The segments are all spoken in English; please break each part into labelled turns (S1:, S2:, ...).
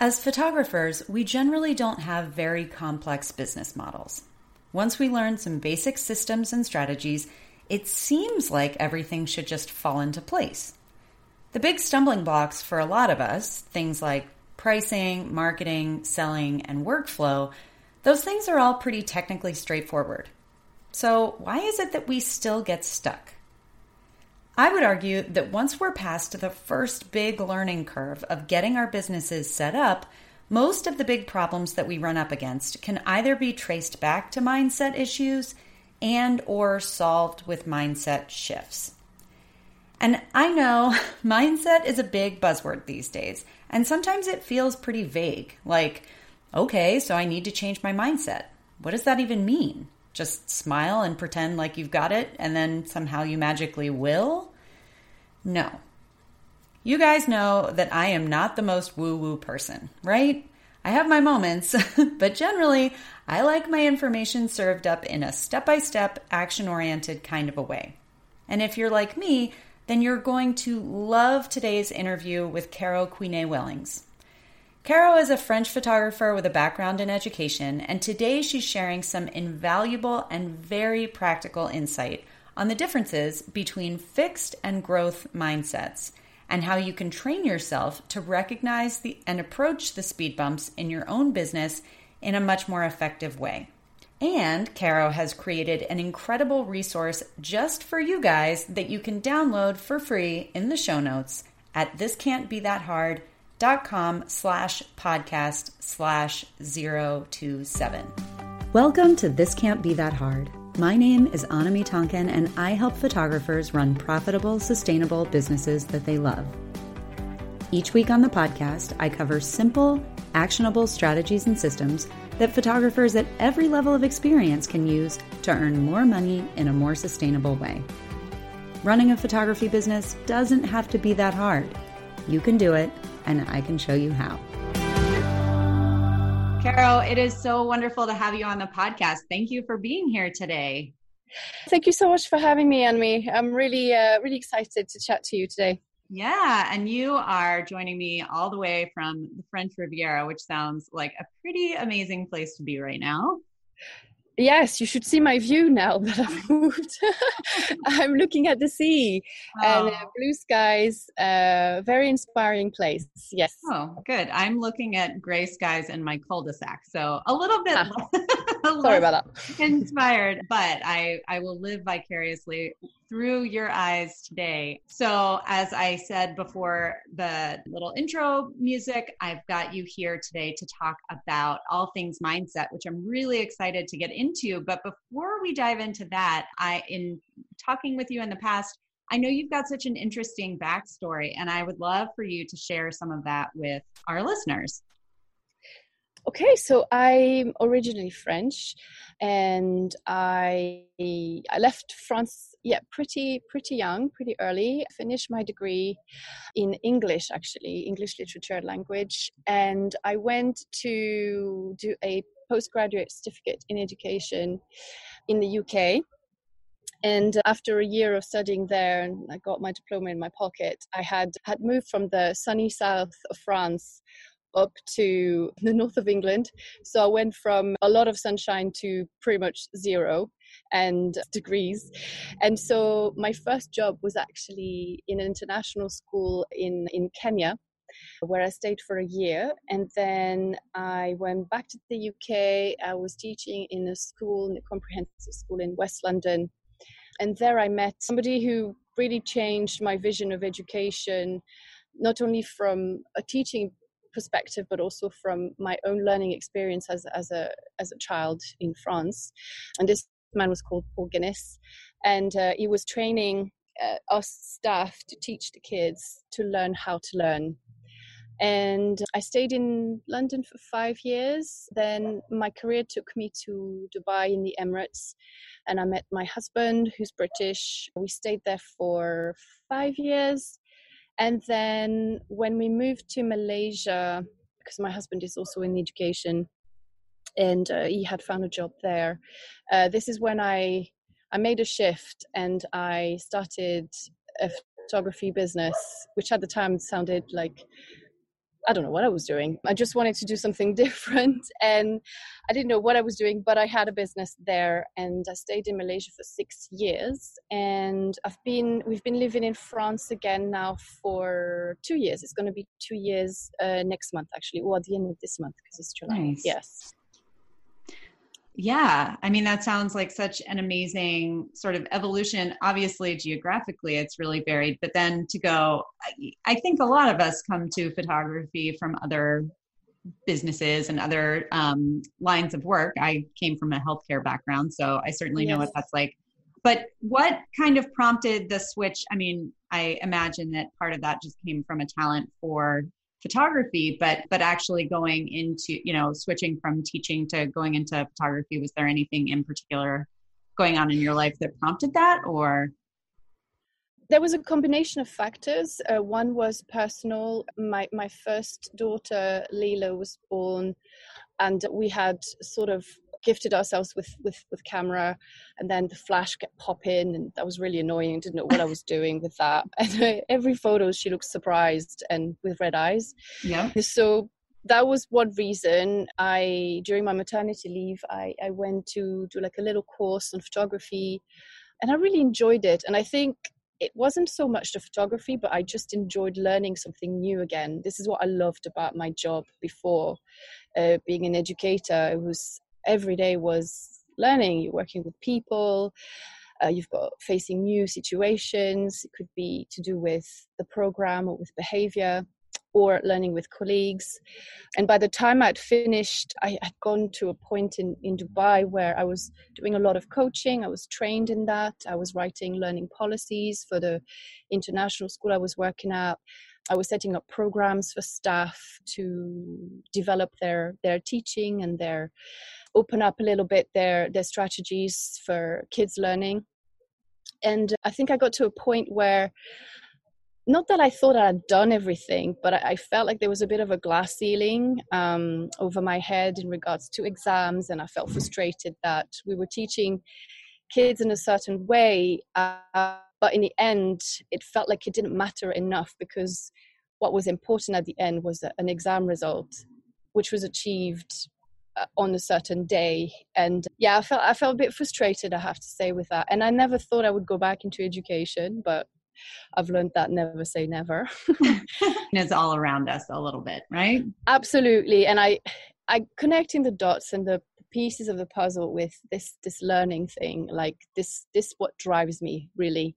S1: As photographers, we generally don't have very complex business models. Once we learn some basic systems and strategies, it seems like everything should just fall into place. The big stumbling blocks for a lot of us, things like pricing, marketing, selling, and workflow, those things are all pretty technically straightforward. So, why is it that we still get stuck? I would argue that once we're past the first big learning curve of getting our businesses set up, most of the big problems that we run up against can either be traced back to mindset issues and or solved with mindset shifts. And I know mindset is a big buzzword these days, and sometimes it feels pretty vague. Like, okay, so I need to change my mindset. What does that even mean? Just smile and pretend like you've got it, and then somehow you magically will? No. You guys know that I am not the most woo woo person, right? I have my moments, but generally, I like my information served up in a step by step, action oriented kind of a way. And if you're like me, then you're going to love today's interview with Caro Quinet Wellings. Caro is a French photographer with a background in education, and today she's sharing some invaluable and very practical insight on the differences between fixed and growth mindsets and how you can train yourself to recognize the, and approach the speed bumps in your own business in a much more effective way. And Caro has created an incredible resource just for you guys that you can download for free in the show notes at thiscan'tbethathard.com slash podcast slash 027. Welcome to This Can't Be That Hard my name is Anami Tonkin, and I help photographers run profitable, sustainable businesses that they love. Each week on the podcast, I cover simple, actionable strategies and systems that photographers at every level of experience can use to earn more money in a more sustainable way. Running a photography business doesn't have to be that hard. You can do it, and I can show you how. Carol, it is so wonderful to have you on the podcast. Thank you for being here today.
S2: Thank you so much for having me, Anne. I'm really, uh, really excited to chat to you today.
S1: Yeah, and you are joining me all the way from the French Riviera, which sounds like a pretty amazing place to be right now.
S2: Yes, you should see my view now that I've moved. I'm looking at the sea and uh, blue skies. Uh, very inspiring place. Yes.
S1: Oh, good. I'm looking at gray skies in my cul-de-sac, so a little bit.
S2: Sorry about that.
S1: inspired, but I I will live vicariously through your eyes today. So, as I said before the little intro music, I've got you here today to talk about all things mindset, which I'm really excited to get into. But before we dive into that, I, in talking with you in the past, I know you've got such an interesting backstory, and I would love for you to share some of that with our listeners.
S2: Okay, so I'm originally French, and I I left France yeah pretty pretty young, pretty early. I finished my degree in English actually, English literature language, and I went to do a postgraduate certificate in education in the UK. And after a year of studying there, and I got my diploma in my pocket, I had had moved from the sunny south of France up to the north of England. So I went from a lot of sunshine to pretty much zero and degrees. And so my first job was actually in an international school in, in Kenya where I stayed for a year. And then I went back to the UK. I was teaching in a school, in a comprehensive school in West London. And there I met somebody who really changed my vision of education, not only from a teaching perspective, but also from my own learning experience as as a as a child in France. And this man was called Paul Ginnis, and uh, he was training uh, us staff to teach the kids to learn how to learn. And I stayed in London for five years. Then my career took me to Dubai in the Emirates, and I met my husband, who's British. We stayed there for five years and then when we moved to Malaysia, because my husband is also in education, and uh, he had found a job there. Uh, this is when I I made a shift and I started a photography business, which at the time sounded like I don't know what I was doing. I just wanted to do something different and I didn't know what I was doing, but I had a business there and I stayed in Malaysia for 6 years and I've been we've been living in France again now for 2 years. It's going to be 2 years uh, next month actually, or at the end of this month because it's July. Nice. Yes.
S1: Yeah, I mean, that sounds like such an amazing sort of evolution. Obviously, geographically, it's really varied, but then to go, I think a lot of us come to photography from other businesses and other um, lines of work. I came from a healthcare background, so I certainly yes. know what that's like. But what kind of prompted the switch? I mean, I imagine that part of that just came from a talent for photography but but actually going into you know switching from teaching to going into photography was there anything in particular going on in your life that prompted that or
S2: there was a combination of factors. Uh, one was personal. My my first daughter, Lila, was born, and we had sort of gifted ourselves with with with camera and then the flash kept popping and that was really annoying didn't know what i was doing with that and every photo she looked surprised and with red eyes
S1: yeah
S2: so that was one reason i during my maternity leave i i went to do like a little course on photography and i really enjoyed it and i think it wasn't so much the photography, but I just enjoyed learning something new again. This is what I loved about my job before uh, being an educator. It was every day was learning. You're working with people. Uh, you've got facing new situations. It could be to do with the program or with behavior or learning with colleagues. And by the time I'd finished, I had gone to a point in, in Dubai where I was doing a lot of coaching. I was trained in that. I was writing learning policies for the international school I was working at. I was setting up programs for staff to develop their their teaching and their open up a little bit their their strategies for kids learning. And I think I got to a point where not that I thought I had done everything, but I, felt like there was a bit of a glass ceiling um, over my head in regards to exams, and I felt frustrated that we were teaching kids in a certain way, uh, but in the end, it felt like it didn't matter enough because what was important at the end was an exam result, which was achieved Uh, on a certain day and yeah i felt i felt a bit frustrated i have to say with that and i never thought i would go back into education but I've learned that never say never.
S1: it's all around us a little bit, right?
S2: Absolutely. And I I connecting the dots and the pieces of the puzzle with this this learning thing, like this this what drives me really.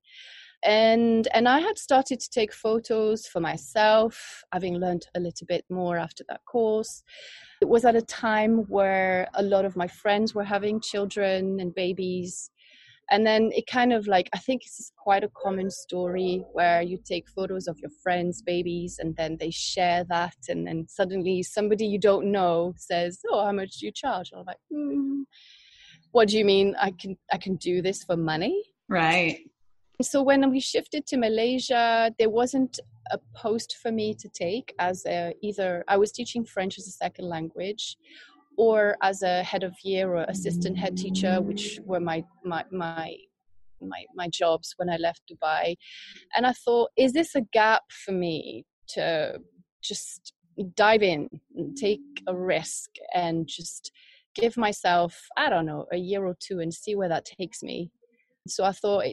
S2: And and I had started to take photos for myself, having learned a little bit more after that course. It was at a time where a lot of my friends were having children and babies. And then it kind of like i think it's quite a common story where you take photos of your friends babies and then they share that and then suddenly somebody you don't know says oh how much do you charge? I'm like mm, what do you mean i can i can do this for money?
S1: Right
S2: so when we shifted to malaysia there wasn't a post for me to take as a, either i was teaching french as a second language or as a head of year or assistant head teacher, which were my my my my, my jobs when I left Dubai. And I thought, is this a gap for me to just dive in and take a risk and just give myself, I don't know, a year or two and see where that takes me. So I thought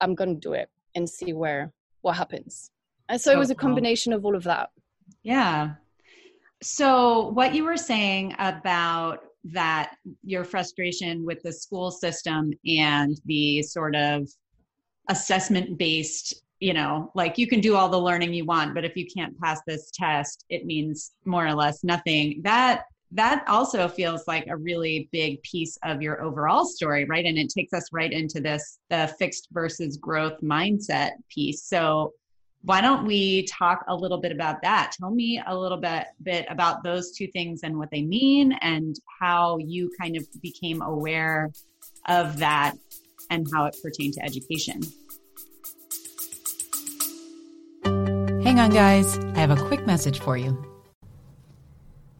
S2: I'm going to do it and see where what happens. And so, so it oh, was a combination of all of that.
S1: Yeah. So, what you were saying about that your frustration with the school system and the sort of assessment based, you know, like you can do all the learning you want, but if you can't pass this test, it means more or less nothing. That that also feels like a really big piece of your overall story, right? And it takes us right into this the fixed versus growth mindset piece. So why don't we talk a little bit about that tell me a little bit bit about those two things and what they mean and how you kind of became aware of that and how it pertained to education
S3: hang on guys i have a quick message for you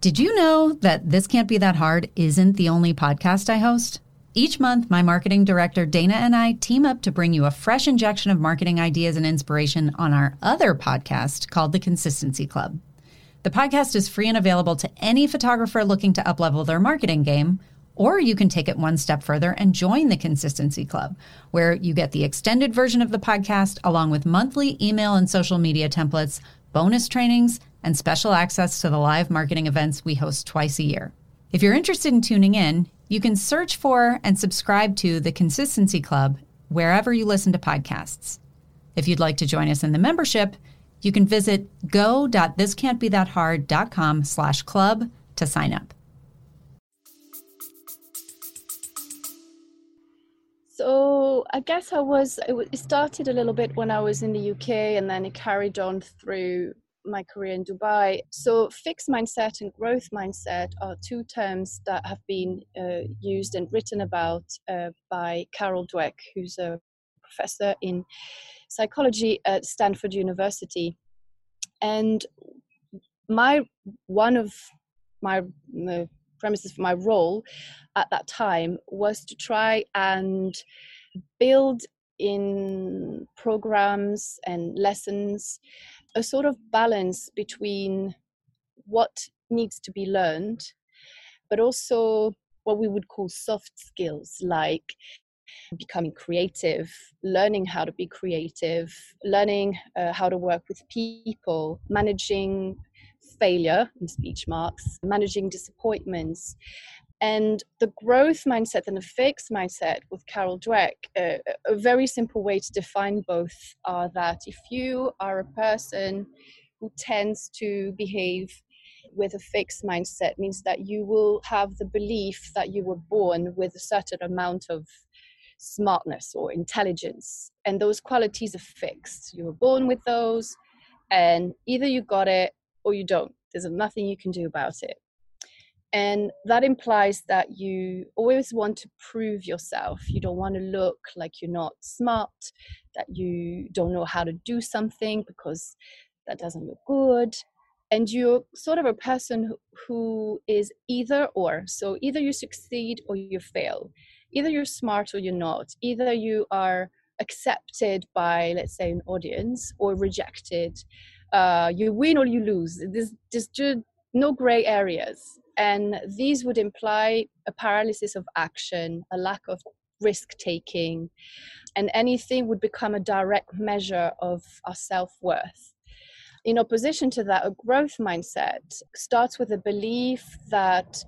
S3: did you know that this can't be that hard isn't the only podcast i host each month, my marketing director, Dana, and I team up to bring you a fresh injection of marketing ideas and inspiration on our other podcast called The Consistency Club. The podcast is free and available to any photographer looking to uplevel their marketing game. Or you can take it one step further and join the Consistency Club, where you get the extended version of the podcast along with monthly email and social media templates, bonus trainings, and special access to the live marketing events we host twice a year. If you're interested in tuning in, you can search for and subscribe to the Consistency Club wherever you listen to podcasts. If you'd like to join us in the membership, you can visit go.thiscan'tbethathard.com slash club to sign up.
S2: So I guess I was, it started a little bit when I was in the UK and then it carried on through my career in Dubai. So, fixed mindset and growth mindset are two terms that have been uh, used and written about uh, by Carol Dweck, who's a professor in psychology at Stanford University. And my one of my, my premises for my role at that time was to try and build in programs and lessons a sort of balance between what needs to be learned, but also what we would call soft skills like becoming creative, learning how to be creative, learning uh, how to work with people, managing failure in speech marks, managing disappointments. And the growth mindset and the fixed mindset with Carol Dweck, uh, a very simple way to define both are that if you are a person who tends to behave with a fixed mindset means that you will have the belief that you were born with a certain amount of smartness or intelligence. And those qualities are fixed. You were born with those and either you got it or you don't. There's nothing you can do about it and that implies that you always want to prove yourself. You don't want to look like you're not smart, that you don't know how to do something because that doesn't look good. And you're sort of a person who is either or. So either you succeed or you fail. Either you're smart or you're not. Either you are accepted by, let's say, an audience or rejected. Uh, you win or you lose. There's just no gray areas and these would imply a paralysis of action, a lack of risk taking, and anything would become a direct measure of our self worth. In opposition to that, a growth mindset starts with a belief that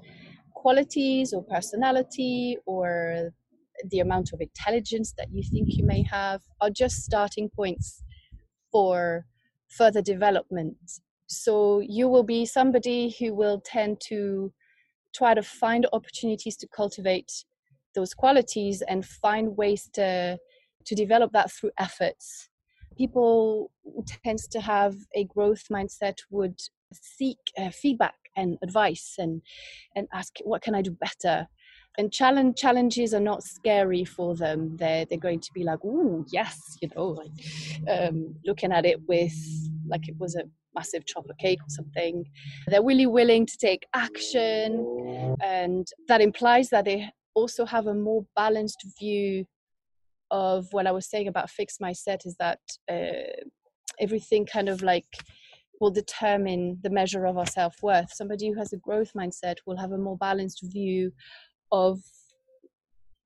S2: qualities or personality or the amount of intelligence that you think you may have are just starting points for further development so you will be somebody who will tend to try to find opportunities to cultivate those qualities and find ways to to develop that through efforts. People tends to have a growth mindset would seek uh, feedback and advice and and ask what can i do better? And challenge challenges are not scary for them. They're they're going to be like oh yes you know like um, looking at it with like it was a massive chocolate cake or something. They're really willing to take action, and that implies that they also have a more balanced view of what I was saying about fixed mindset is that uh, everything kind of like will determine the measure of our self worth. Somebody who has a growth mindset will have a more balanced view of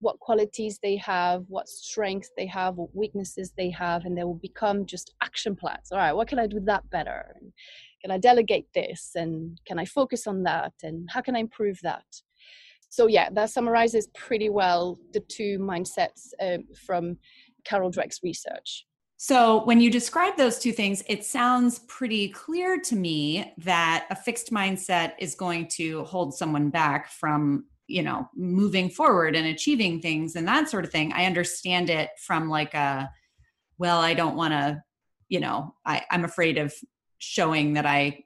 S2: what qualities they have, what strengths they have, what weaknesses they have, and they will become just action plans. All right, what can I do that better? And can I delegate this? And can I focus on that? And how can I improve that? So, yeah, that summarizes pretty well the two mindsets um, from Carol Dweck's research.
S1: So, when you describe those two things, it sounds pretty clear to me that a fixed mindset is going to hold someone back from you know moving forward and achieving things and that sort of thing i understand it from like a well i don't want to you know I, i'm afraid of showing that i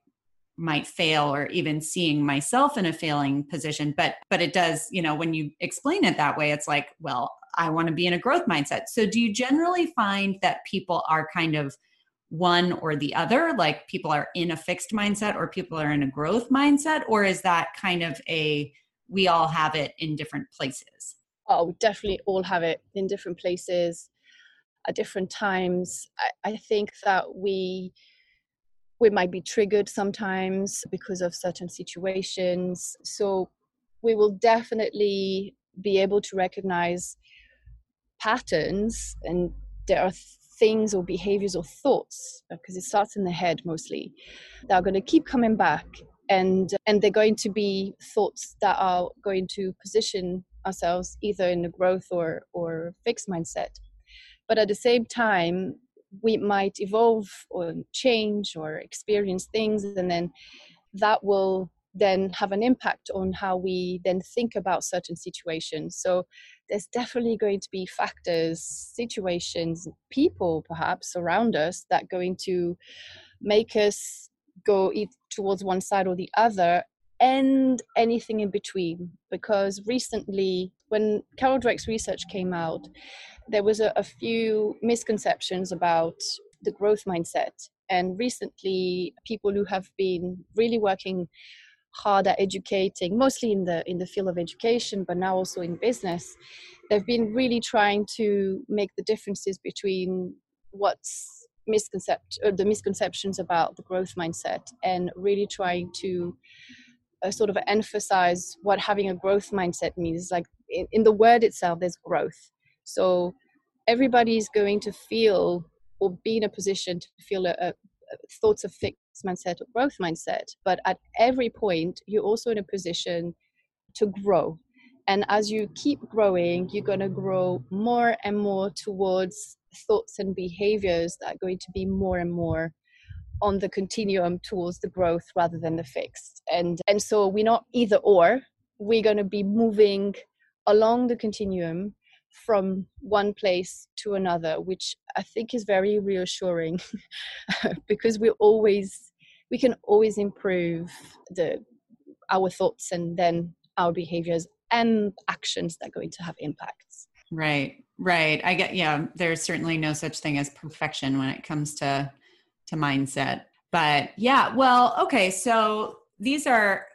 S1: might fail or even seeing myself in a failing position. But but it does you know when you explain it that way it's like well i want to be in a growth mindset. So do you generally find that people are kind of one or the other? Like people are in a fixed mindset or people are in a growth mindset? Or is that kind of a we all have it in different places.
S2: Oh, we definitely all have it in different places at different times. I, I think that we we might be triggered sometimes because of certain situations. So we will definitely be able to recognize patterns and there are things or behaviors or thoughts because it starts in the head mostly that are going to keep coming back and and they're going to be thoughts that are going to position ourselves either in a growth or or fixed mindset. But at the same time we might evolve or change or experience things and then that will then have an impact on how we then think about certain situations. So there's definitely going to be factors situations people perhaps around us that going to make us go towards one side or the other and anything in between. Because recently when carol dweck's research came out there was a, a few misconceptions about the growth mindset. And recently people who have been really working hard at educating mostly in the in the field of education but now also in business they've been really trying to make the differences between what's misconception or the misconceptions about the growth mindset and really trying to uh, sort of emphasize what having a growth mindset means like in, in the word itself there's growth. So everybody's going to feel or be in a position to feel a, a, thoughts of fixed mindset or growth mindset but at every point you're also in a position to grow and as you keep growing you're going to grow more and more towards thoughts and behaviors that are going to be more and more on the continuum towards the growth rather than the fixed. And and so we're not either or. We're going to be moving along the continuum from one place to another which i think is very reassuring because we always we can always improve the our thoughts and then our behaviors and actions that are going to have impacts.
S1: Right right. I get yeah there's certainly no such thing as perfection when it comes to to mindset. But yeah well okay so these are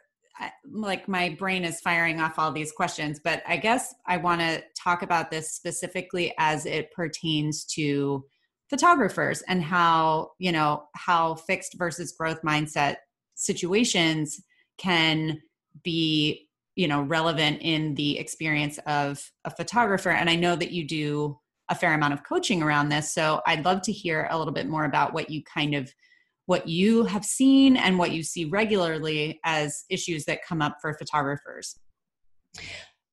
S1: like my brain is firing off all these questions but i guess i want to talk about this specifically as it pertains to photographers and how you know how fixed versus growth mindset situations can be you know relevant in the experience of a photographer. And i know that you do a fair amount of coaching around this. So i'd love to hear a little bit more about what you kind of what you have seen and what you see regularly as issues that come up for photographers.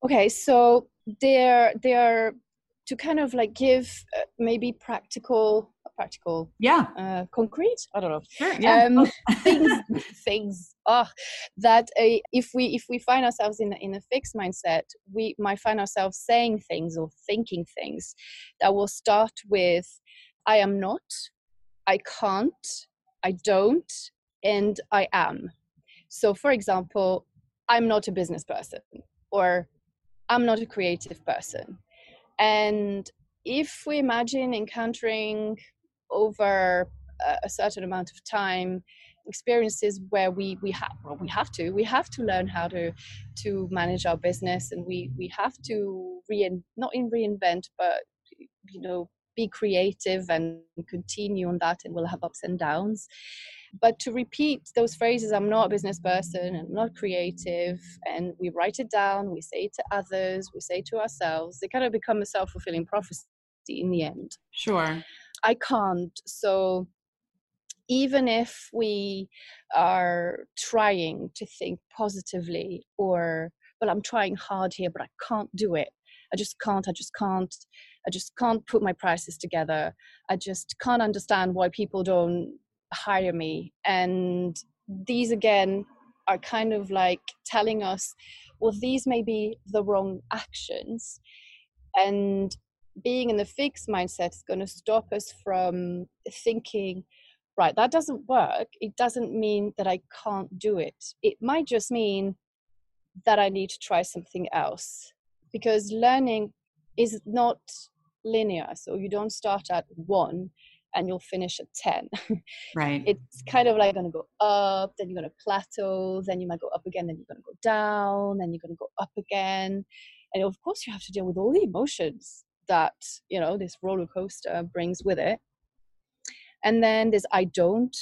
S2: Okay so there there to kind of like give uh, maybe practical practical
S1: yeah.
S2: uh, concrete? I don't know.
S1: Sure, yeah.
S2: um, things things oh, that uh, if we if we find ourselves in in a fixed mindset we might find ourselves saying things or thinking things that will start with i am not i can't i don't and i am. So for example i'm not a business person or i'm not a creative person. And if we imagine encountering over a certain amount of time experiences where we we have well, we have to we have to learn how to to manage our business and we we have to rein not in reinvent but you know be creative and continue on that and we'll have ups and downs. But to repeat those phrases i'm not a business person i'm not creative and we write it down we say it to others we say it to ourselves they kind of become a self-fulfilling prophecy in the end.
S1: Sure
S2: I can't. So even if we are trying to think positively or well i'm trying hard here but i can't do it. I just can't i just can't i just can't put my prices together. I just can't understand why people don't hire me. And these again are kind of like telling us well these may be the wrong actions. And being in the fixed mindset is going to stop us from thinking right that doesn't work. It doesn't mean that i can't do it. It might just mean that i need to try something else. Because learning is not linear so you don't start at 1 and you'll finish at 10
S1: right.
S2: It's kind of like going to go up then you're going to plateau then you might go up again then you're going to go down then you're going to go up again. And of course you have to deal with all the emotions that you know this roller coaster brings with it. And then there's i don't.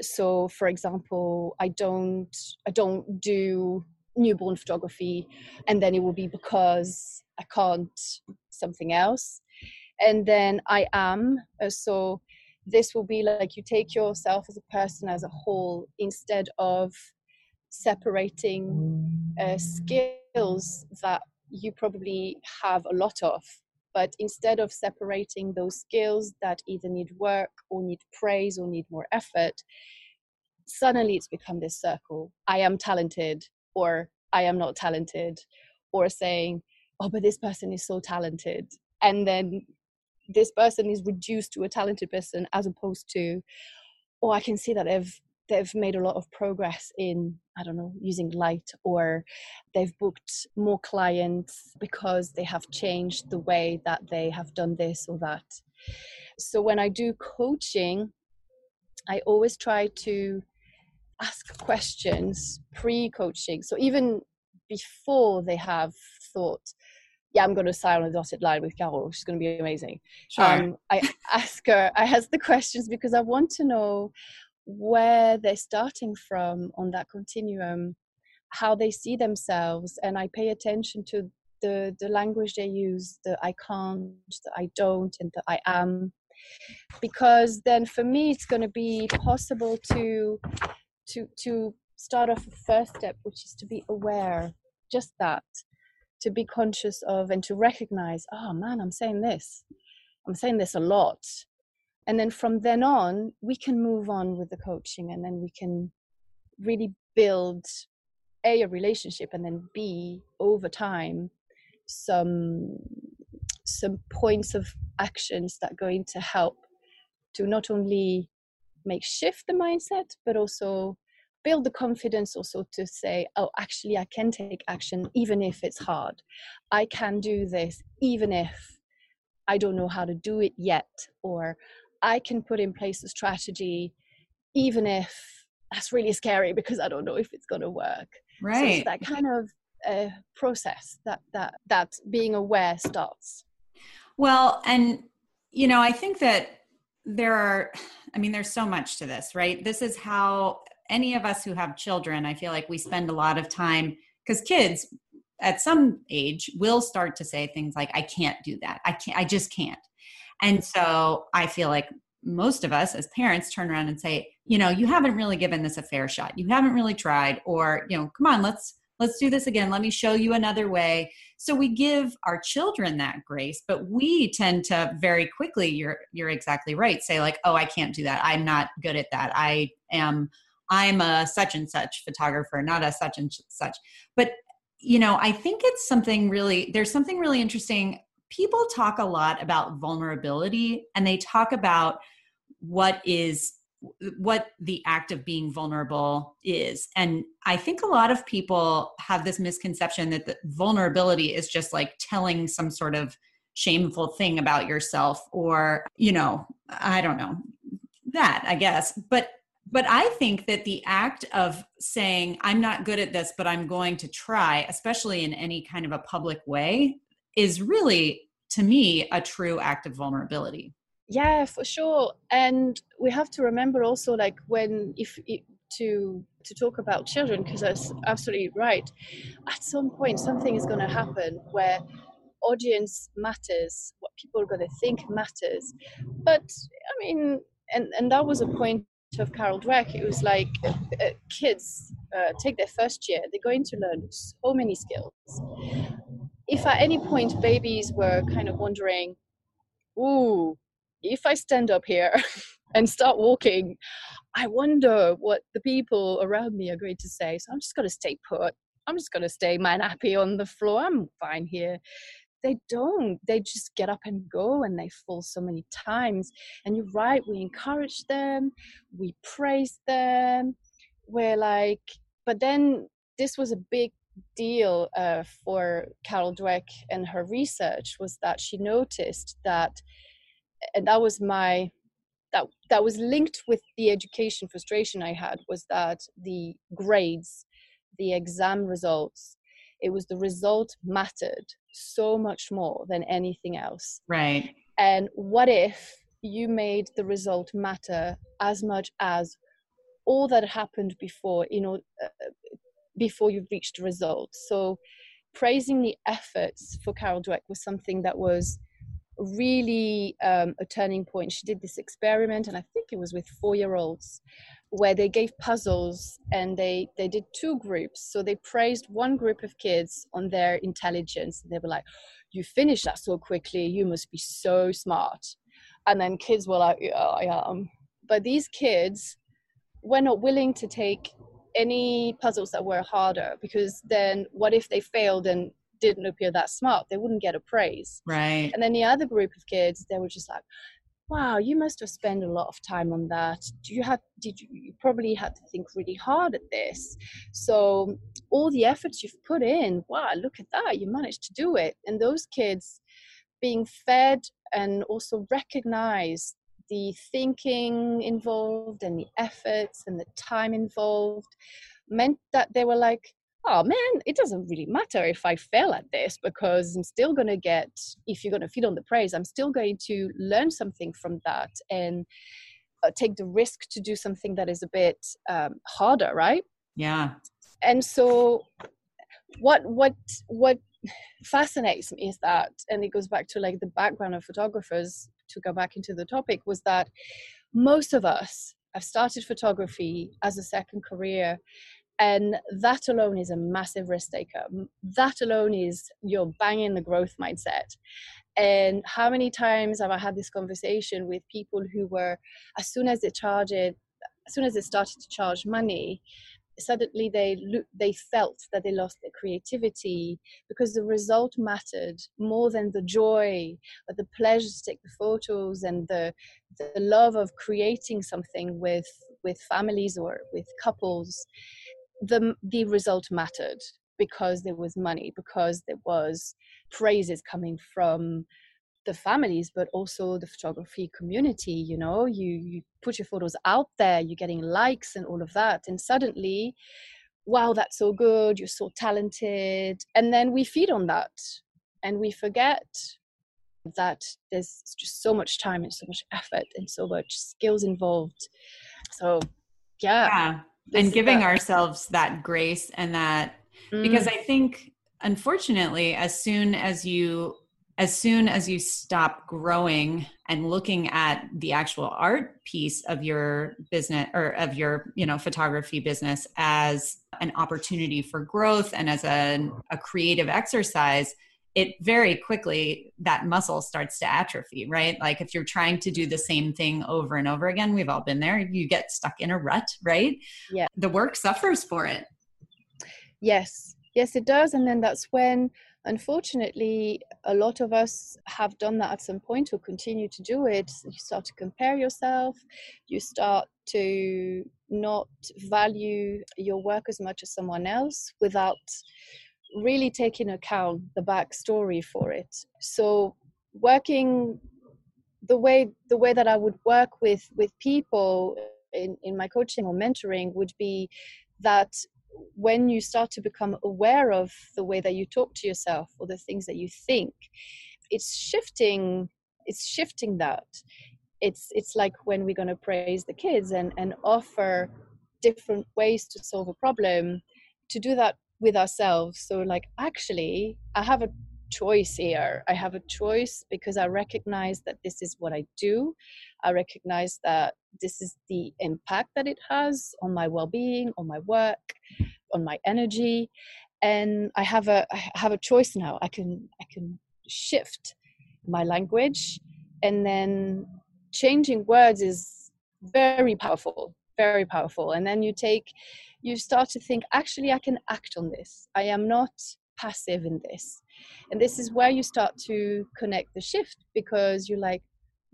S2: So, for example, I don't I don't do newborn photography, and then it will be because I can't something else, and then I am uh, so. This will be like you take yourself as a person as a whole instead of separating uh, skills that you probably have a lot of but instead of separating those skills that either need work or need praise or need more effort suddenly it's become this circle. I am talented or i am not talented or saying oh but this person is so talented. And then this person is reduced to a talented person as opposed to oh i can see that they've they've made a lot of progress in i don't know using light or they've booked more clients because they have changed the way that they have done this or that so when i do coaching i always try to ask questions pre-coaching so even before they have thought yeah, I'm going to sign on a dotted line with Carol, She's going to be amazing.
S1: Sure. Um,
S2: I ask her, I ask the questions because I want to know where they're starting from on that continuum, how they see themselves, and I pay attention to the the language they use, the I can't, the I don't, and the I am, because then for me it's going to be possible to to to start off a first step, which is to be aware, just that, to be conscious of and to recognize, oh man, I'm saying this, I'm saying this a lot, and then from then on we can move on with the coaching and then we can really build a a relationship and then b over time some some points of actions that are going to help to not only make shift the mindset but also build the confidence also to say oh actually i can take action even if it's hard. I can do this even if i don't know how to do it yet or I can put in place a strategy, even if that's really scary because I don't know if it's going to work.
S1: Right.
S2: So that kind of uh, process that that that being aware starts.
S1: Well, and you know, I think that there are. I mean, there's so much to this, right? This is how any of us who have children, I feel like we spend a lot of time because kids at some age will start to say things like, I can't do that. I can't, I just can't. And so I feel like most of us as parents turn around and say, you know, you haven't really given this a fair shot. You haven't really tried or, you know, come on, let's let's do this again. Let me show you another way. So we give our children that grace, but we tend to very quickly you're you're exactly right. Say like, "Oh, I can't do that. I'm not good at that. I am I'm a such and such photographer, not a such and such." But you know, I think it's something really there's something really interesting people talk a lot about vulnerability and they talk about what is what the act of being vulnerable is. And i think a lot of people have this misconception that vulnerability is just like telling some sort of shameful thing about yourself or you know i don't know that i guess. But but i think that the act of saying i'm not good at this but i'm going to try especially in any kind of a public way is really to me a true act of vulnerability.
S2: Yeah for sure. And we have to remember also like when if it, to to talk about children because that's absolutely right. At some point something is going to happen where audience matters what people are going to think matters. But i mean and and that was a point of carol dweck. It was like uh, uh, kids uh, take their first year they're going to learn so many skills if at any point babies were kind of wondering, ooh, if I stand up here and start walking, I wonder what the people around me are going to say. So I'm just going to stay put. I'm just going to stay my nappy on the floor. I'm fine here. They don't. They just get up and go and they fall so many times. And you're right, we encourage them, we praise them. We're like, but then this was a big deal uh, for Carol Dweck and her research was that she noticed that, and that was my that that was linked with the education frustration I had was that the grades, the exam results, it was the result mattered so much more than anything else.
S1: Right.
S2: And what if you made the result matter as much as all that happened before you know uh, before you've reached the result. So praising the efforts for carol dweck was something that was really um, a turning point. She did this experiment and i think it was with four year olds where they gave puzzles and they they did two groups. So they praised one group of kids on their intelligence. And they were like you finished that so quickly. You must be so smart. And then kids were like yeah i am. But these kids were not willing to take any puzzles that were harder because then what if they failed and didn't appear that smart? They wouldn't get a praise.
S1: Right.
S2: And then the other group of kids they were just like wow you must have spent a lot of time on that. Do you have did you, you probably had to think really hard at this. So all the efforts you've put in wow look at that you managed to do it. And those kids being fed and also recognize the thinking involved and the efforts and the time involved meant that they were like oh man, it doesn't really matter if I fail at this because I'm still going to get, if you're going to feed on the praise, I'm still going to learn something from that and uh, take the risk to do something that is a bit um, harder, right?
S1: Yeah.
S2: And so, what what what fascinates me is that, and it goes back to like the background of photographers. To go back into the topic, was that most of us have started photography as a second career and that alone is a massive risk taker. That alone is you're banging the growth mindset. And how many times have i had this conversation with people who were as soon as they charged as soon as they started to charge money suddenly they they felt that they lost their creativity because the result mattered more than the joy or the pleasure to take the photos and the the love of creating something with with families or with couples the the result mattered because there was money because there was praises coming from the families but also the photography community you know you you put your photos out there you're getting likes and all of that and suddenly wow that's so good you're so talented and then we feed on that and we forget that there's just so much time and so much effort and so much skills involved so yeah,
S1: yeah and giving ourselves that grace and that mm. because i think unfortunately as soon as you as soon as you stop growing and looking at the actual art piece of your business or of your you know photography business as an opportunity for growth and as a, a creative exercise it very quickly that muscle starts to atrophy right? Like if you're trying to do the same thing over and over again we've all been there you get stuck in a rut right?
S2: Yeah.
S1: The work suffers for it.
S2: Yes. Yes it does and then that's when unfortunately a lot of us have done that at some point. Or continue to do it. You start to compare yourself. You start to not value your work as much as someone else without really taking account the backstory for it. So working the way the way that I would work with with people in, in my coaching or mentoring would be that when you start to become aware of the way that you talk to yourself or the things that you think, it's shifting it's shifting that. It's it's like when we're gonna praise the kids and, and offer different ways to solve a problem. To do that with ourselves so like actually i have a choice here i have a choice because i recognize that this is what i do i recognize that this is the impact that it has on my well-being on my work on my energy. And i have a i have a choice now. I can i can shift my language and then changing words is very powerful very powerful. And then you take you start to think actually i can act on this. I am not passive in this. And this is where you start to connect the shift because you're like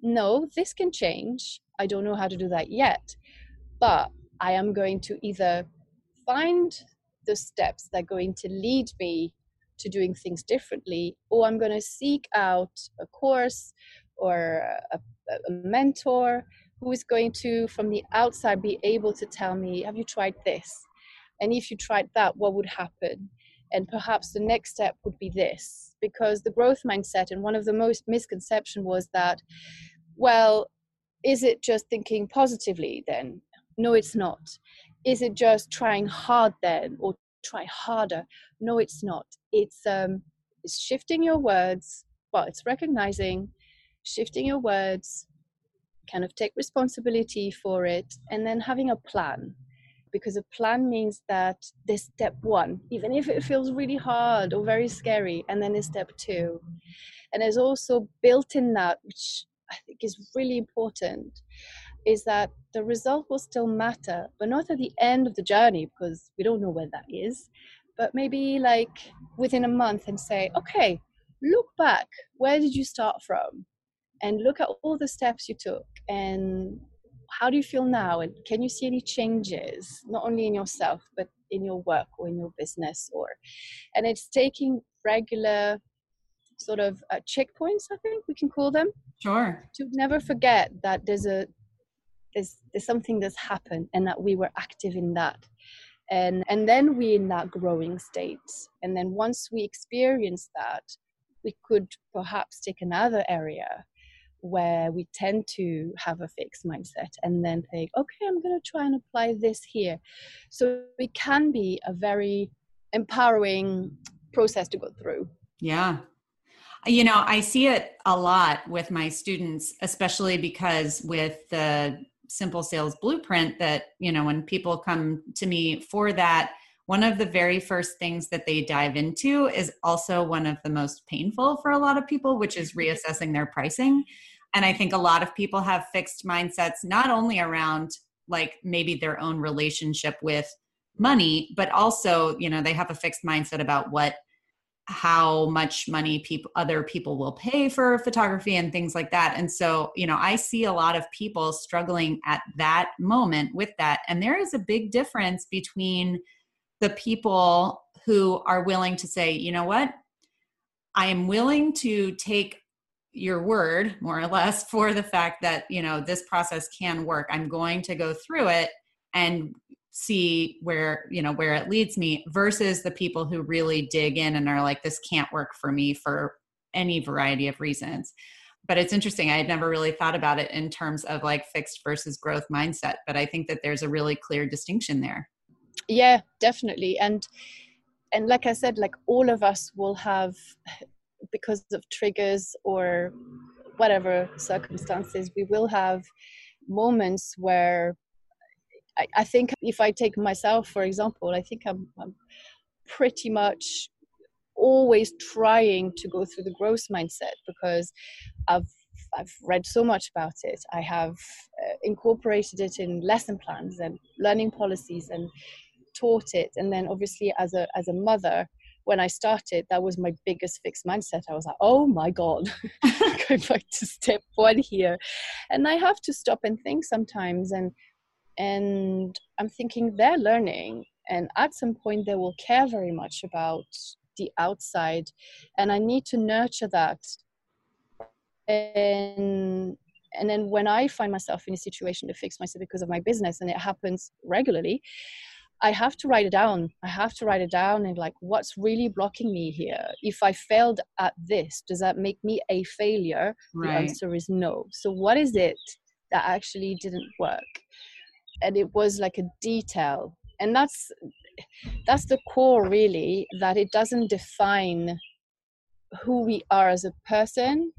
S2: no this can change. I don't know how to do that yet but i am going to either find the steps that are going to lead me to doing things differently or i'm going to seek out a course or a, a mentor who is going to from the outside be able to tell me have you tried this? And if you tried that what would happen? And perhaps the next step would be this. Because the growth mindset and one of the most misconception was that well is it just thinking positively then No, it's not. Is it just trying hard then or try harder? No, it's not. It's um it's shifting your words. Well, it's recognizing, shifting your words, kind of take responsibility for it, and then having a plan. Because a plan means that there's step one, even if it feels really hard or very scary, and then there's step two. And there's also built in that, which I think is really important, is that the result will still matter, but not at the end of the journey because we don't know where that is, but maybe like within a month and say, okay, look back, where did you start from? And look at all the steps you took and how do you feel now? And can you see any changes, not only in yourself, but in your work or in your business? Or, and it's taking regular sort of uh, checkpoints, I think we can call them.
S1: Sure.
S2: To never forget that there's a there's there's something that's happened and that we were active in that. And and then we're in that growing state. And then once we experience that we could perhaps take another area where we tend to have a fixed mindset and then think okay i'm going to try and apply this here. So it can be a very empowering process to go through.
S1: Yeah you know i see it a lot with my students especially because with the simple sales blueprint that you know when people come to me for that one of the very first things that they dive into is also one of the most painful for a lot of people which is mm-hmm. reassessing their pricing. And i think a lot of people have fixed mindsets not only around like maybe their own relationship with money but also you know they have a fixed mindset about what how much money people other people will pay for photography and things like that. And so you know i see a lot of people struggling at that moment with that. And there is a big difference between the people who are willing to say you know what? I am willing to take your word more or less for the fact that you know this process can work. I'm going to go through it and see where you know where it leads me versus the people who really dig in and are like this can't work for me for any variety of reasons. But it's interesting i had never really thought about it in terms of like fixed versus growth mindset but i think that there's a really clear distinction there.
S2: Yeah definitely and and like i said like all of us will have because of triggers or whatever circumstances we will have moments where I, I think if I take myself, for example, I think I'm, I'm pretty much always trying to go through the growth mindset because I've I've read so much about it. I have uh, incorporated it in lesson plans and learning policies and taught it. And then obviously as a as a mother, when I started, that was my biggest fixed mindset. I was like, oh my God, going back to step one here. And I have to stop and think sometimes and and i'm thinking they're learning and at some point they will care very much about the outside and i need to nurture that. And and then when i find myself in a situation to fix myself because of my business and it happens regularly i have to write it down. I have to write it down and like what's really blocking me here? If i failed at this does that make me a failure? Right. the answer is no. So what is it that actually didn't work and it was like a detail. And that's that's the core really that it doesn't define who we are as a person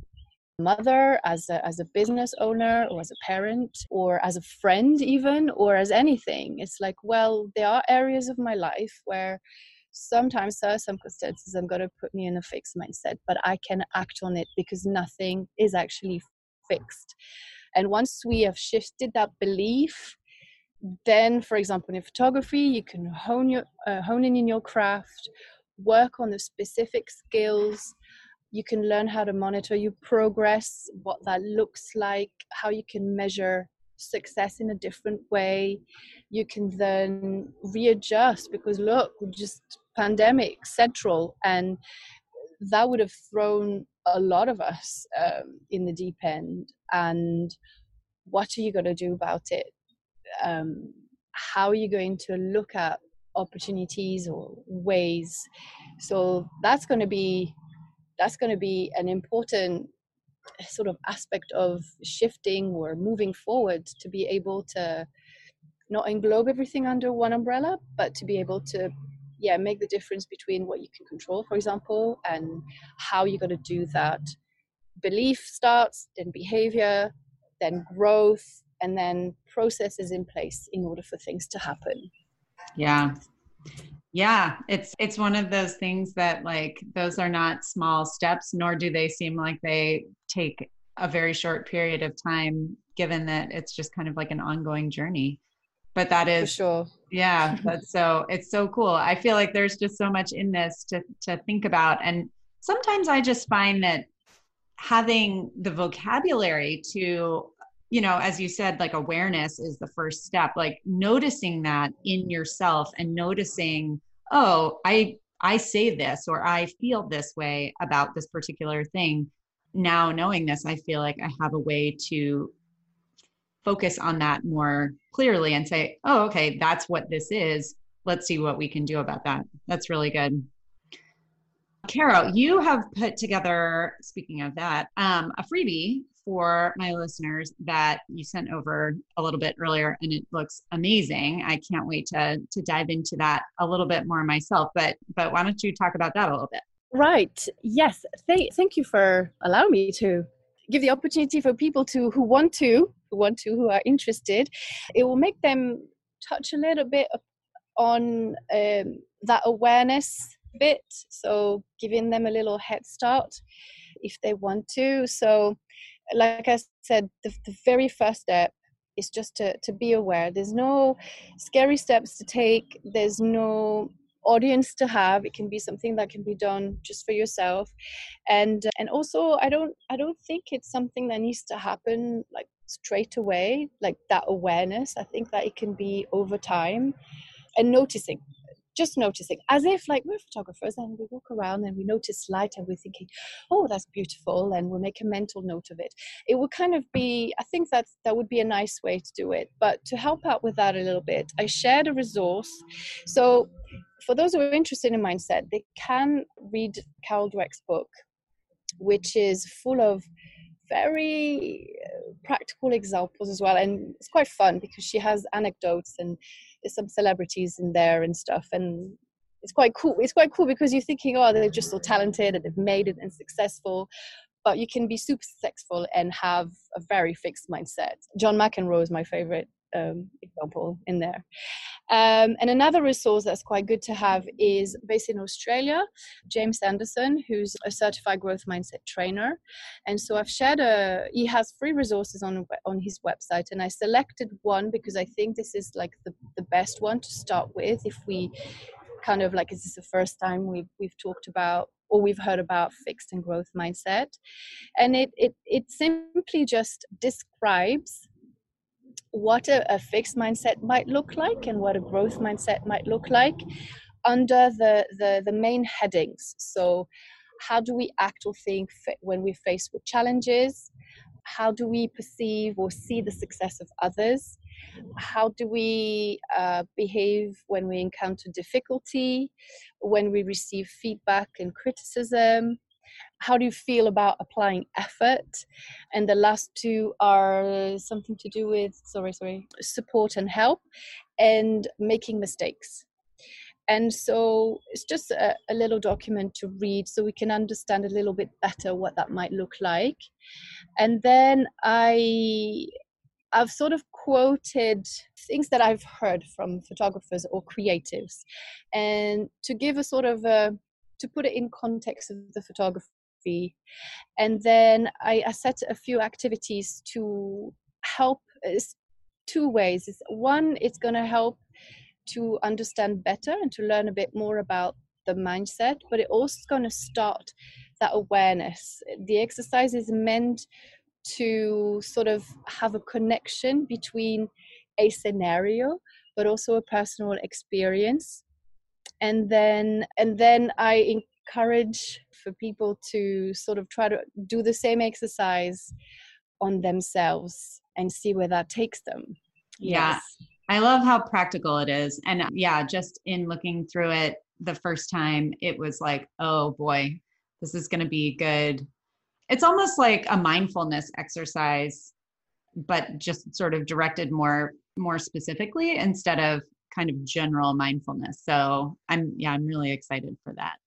S2: mother as a, as a business owner or as a parent or as a friend even or as anything. It's like well there are areas of my life where sometimes there are circumstances i'm going to put me in a fixed mindset but i can act on it because nothing is actually fixed. And once we have shifted that belief then for example in photography you can hone your uh, hone in in your craft work on the specific skills. You can learn how to monitor your progress what that looks like how you can measure success in a different way. You can then readjust because look just pandemic central and that would have thrown a lot of us um, in the deep end. And what are you going to do about it um, how are you going to look at opportunities or ways? So that's going to be that's going to be an important sort of aspect of shifting or moving forward to be able to not englobe everything under one umbrella, but to be able to yeah make the difference between what you can control for example and how you're going to do that. Belief starts then behavior then growth and then processes in place in order for things to happen.
S1: Yeah. Yeah it's it's one of those things that like those are not small steps nor do they seem like they take a very short period of time given that it's just kind of like an ongoing journey. But that is
S2: For sure.
S1: Yeah that's so it's so cool. I feel like there's just so much in this to to think about. And sometimes i just find that having the vocabulary to you know as you said like awareness is the first step like noticing that in yourself and noticing oh i i say this or i feel this way about this particular thing. Now knowing this i feel like i have a way to focus on that more clearly and say oh okay that's what this is. Let's see what we can do about that. That's really good. Caro, you have put together, speaking of that, um, a freebie for my listeners that you sent over a little bit earlier, and it looks amazing. I can't wait to to dive into that a little bit more myself. But but why don't you talk about that a little bit?
S2: Right. Yes. Th- thank you for allowing me to give the opportunity for people to who want to who want to who are interested. It will make them touch a little bit on um, that awareness bit. So giving them a little head start if they want to. So, like I said, the, the very first step is just to, to be aware. There's no scary steps to take, there's no audience to have. It can be something that can be done just for yourself. And and also i don't i don't think it's something that needs to happen like straight away like that awareness. I think that it can be over time. And noticing just noticing as if like we're photographers and we walk around and we notice light and we're thinking oh that's beautiful and we'll make a mental note of it. It would kind of be i think that that would be a nice way to do it. But to help out with that a little bit i shared a resource. So for those who are interested in mindset they can read carol dweck's book which is full of very uh, practical examples as well. And it's quite fun because she has anecdotes and some celebrities in there and stuff and it's quite cool it's quite cool because you're thinking oh they're just so talented and they've made it and successful but you can be super successful and have a very fixed mindset. John mcenroe is my favorite um, example in there. Um, and another resource that's quite good to have is based in Australia, James Anderson, who's a certified growth mindset trainer. And so I've shared a, he has free resources on, on his website. And I selected one because I think this is like the, the best one to start with if we kind of like, is this the first time we've, we've talked about or we've heard about fixed and growth mindset and it it, it simply just describes what a, a, fixed mindset might look like and what a growth mindset might look like under the, the, the main headings. So, how do we act or think when we're faced with challenges? How do we perceive or see the success of others? How do we uh, behave when we encounter difficulty, when we receive feedback and criticism? How do you feel about applying effort? And the last two are something to do with sorry sorry support and help and making mistakes. And so it's just a, a, little document to read so we can understand a little bit better what that might look like. And then i i've sort of quoted things that i've heard from photographers or creatives. And to give a sort of a to put it in context of the photography. And then I, I set a few activities to help two ways. One, it's going to help to understand better and to learn a bit more about the mindset, but it also is going to start that awareness. The exercise is meant to sort of have a connection between a scenario but also a personal experience and then and then i encourage for people to sort of try to do the same exercise on themselves and see where that takes them.
S1: Yeah. I love how practical it is. And uh, yeah just in looking through it the first time it was like oh boy this is going to be good. It's almost like a mindfulness exercise but just sort of directed more more specifically instead of kind of general mindfulness. So I'm, yeah, I'm really excited for that.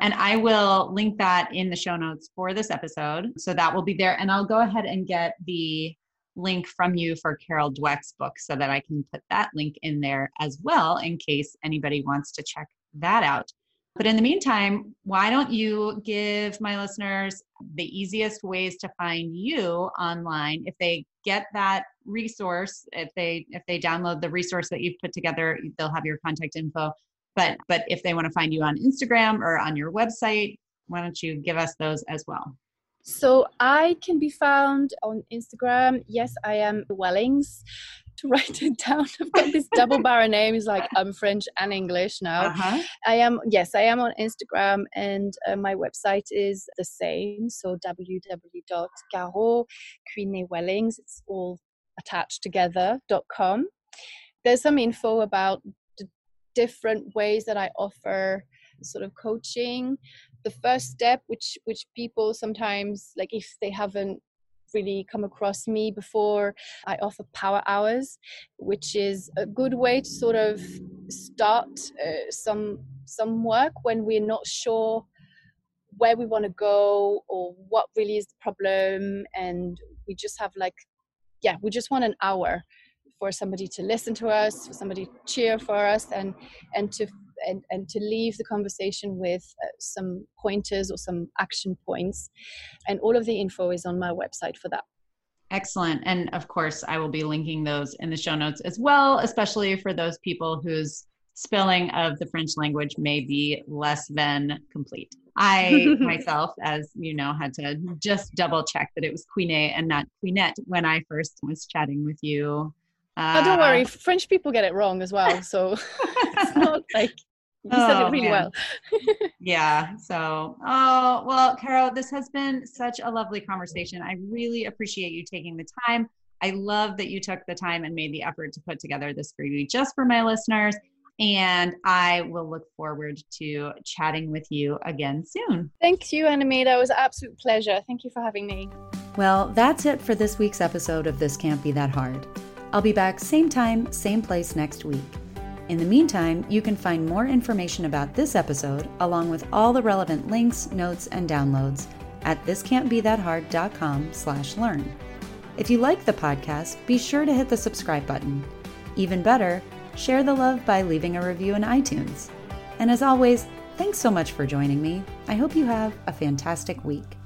S1: And I will link that in the show notes for this episode. So that will be there. And I'll go ahead and get the link from you for Carol Dweck's book so that I can put that link in there as well in case anybody wants to check that out. But in the meantime, why don't you give my listeners the easiest ways to find you online if they get that resource, if they if they download the resource that you've put together, they'll have your contact info. But but if they want to find you on Instagram or on your website, why don't you give us those as well?
S2: So I can be found on Instagram. Yes, I am Wellings. To write it down, I've got this double barrel name. Is like I'm French and English now. Uh-huh. I am yes, I am on Instagram, and uh, my website is the same. So www.caro-wellings. It's all attached together.com. There's some info about different ways that I offer sort of coaching. The first step which which people sometimes like if they haven't really come across me before i offer power hours which is a good way to sort of start uh, some some work when we're not sure where we want to go or what really is the problem. And we just have like yeah we just want an hour for somebody to listen to us for somebody to cheer for us and and to and, and to leave the conversation with uh, some pointers or some action points. And all of the info is on my website for that.
S1: Excellent. And of course, I will be linking those in the show notes as well, especially for those people whose spelling of the French language may be less than complete. I myself, as you know, had to just double check that it was Queenet and not Queenette when I first was chatting with you.
S2: Uh, oh, don't worry. Uh, French people get it wrong as well. So it's not like you oh, said it oh, really man. well.
S1: yeah. So, oh, well, Carol, this has been such a lovely conversation. I really appreciate you taking the time. I love that you took the time and made the effort to put together this freebie just for my listeners. And I will look forward to chatting with you again soon.
S2: Thank you, Annemie. That was an absolute pleasure. Thank you for having me.
S3: Well, that's it for this week's episode of This Can't Be That Hard. I'll be back same time, same place next week. In the meantime, you can find more information about this episode, along with all the relevant links, notes, and downloads at thiscan'tbethathard.com slash learn. If you like the podcast, be sure to hit the subscribe button. Even better, share the love by leaving a review in iTunes. And as always, thanks so much for joining me. I hope you have a fantastic week.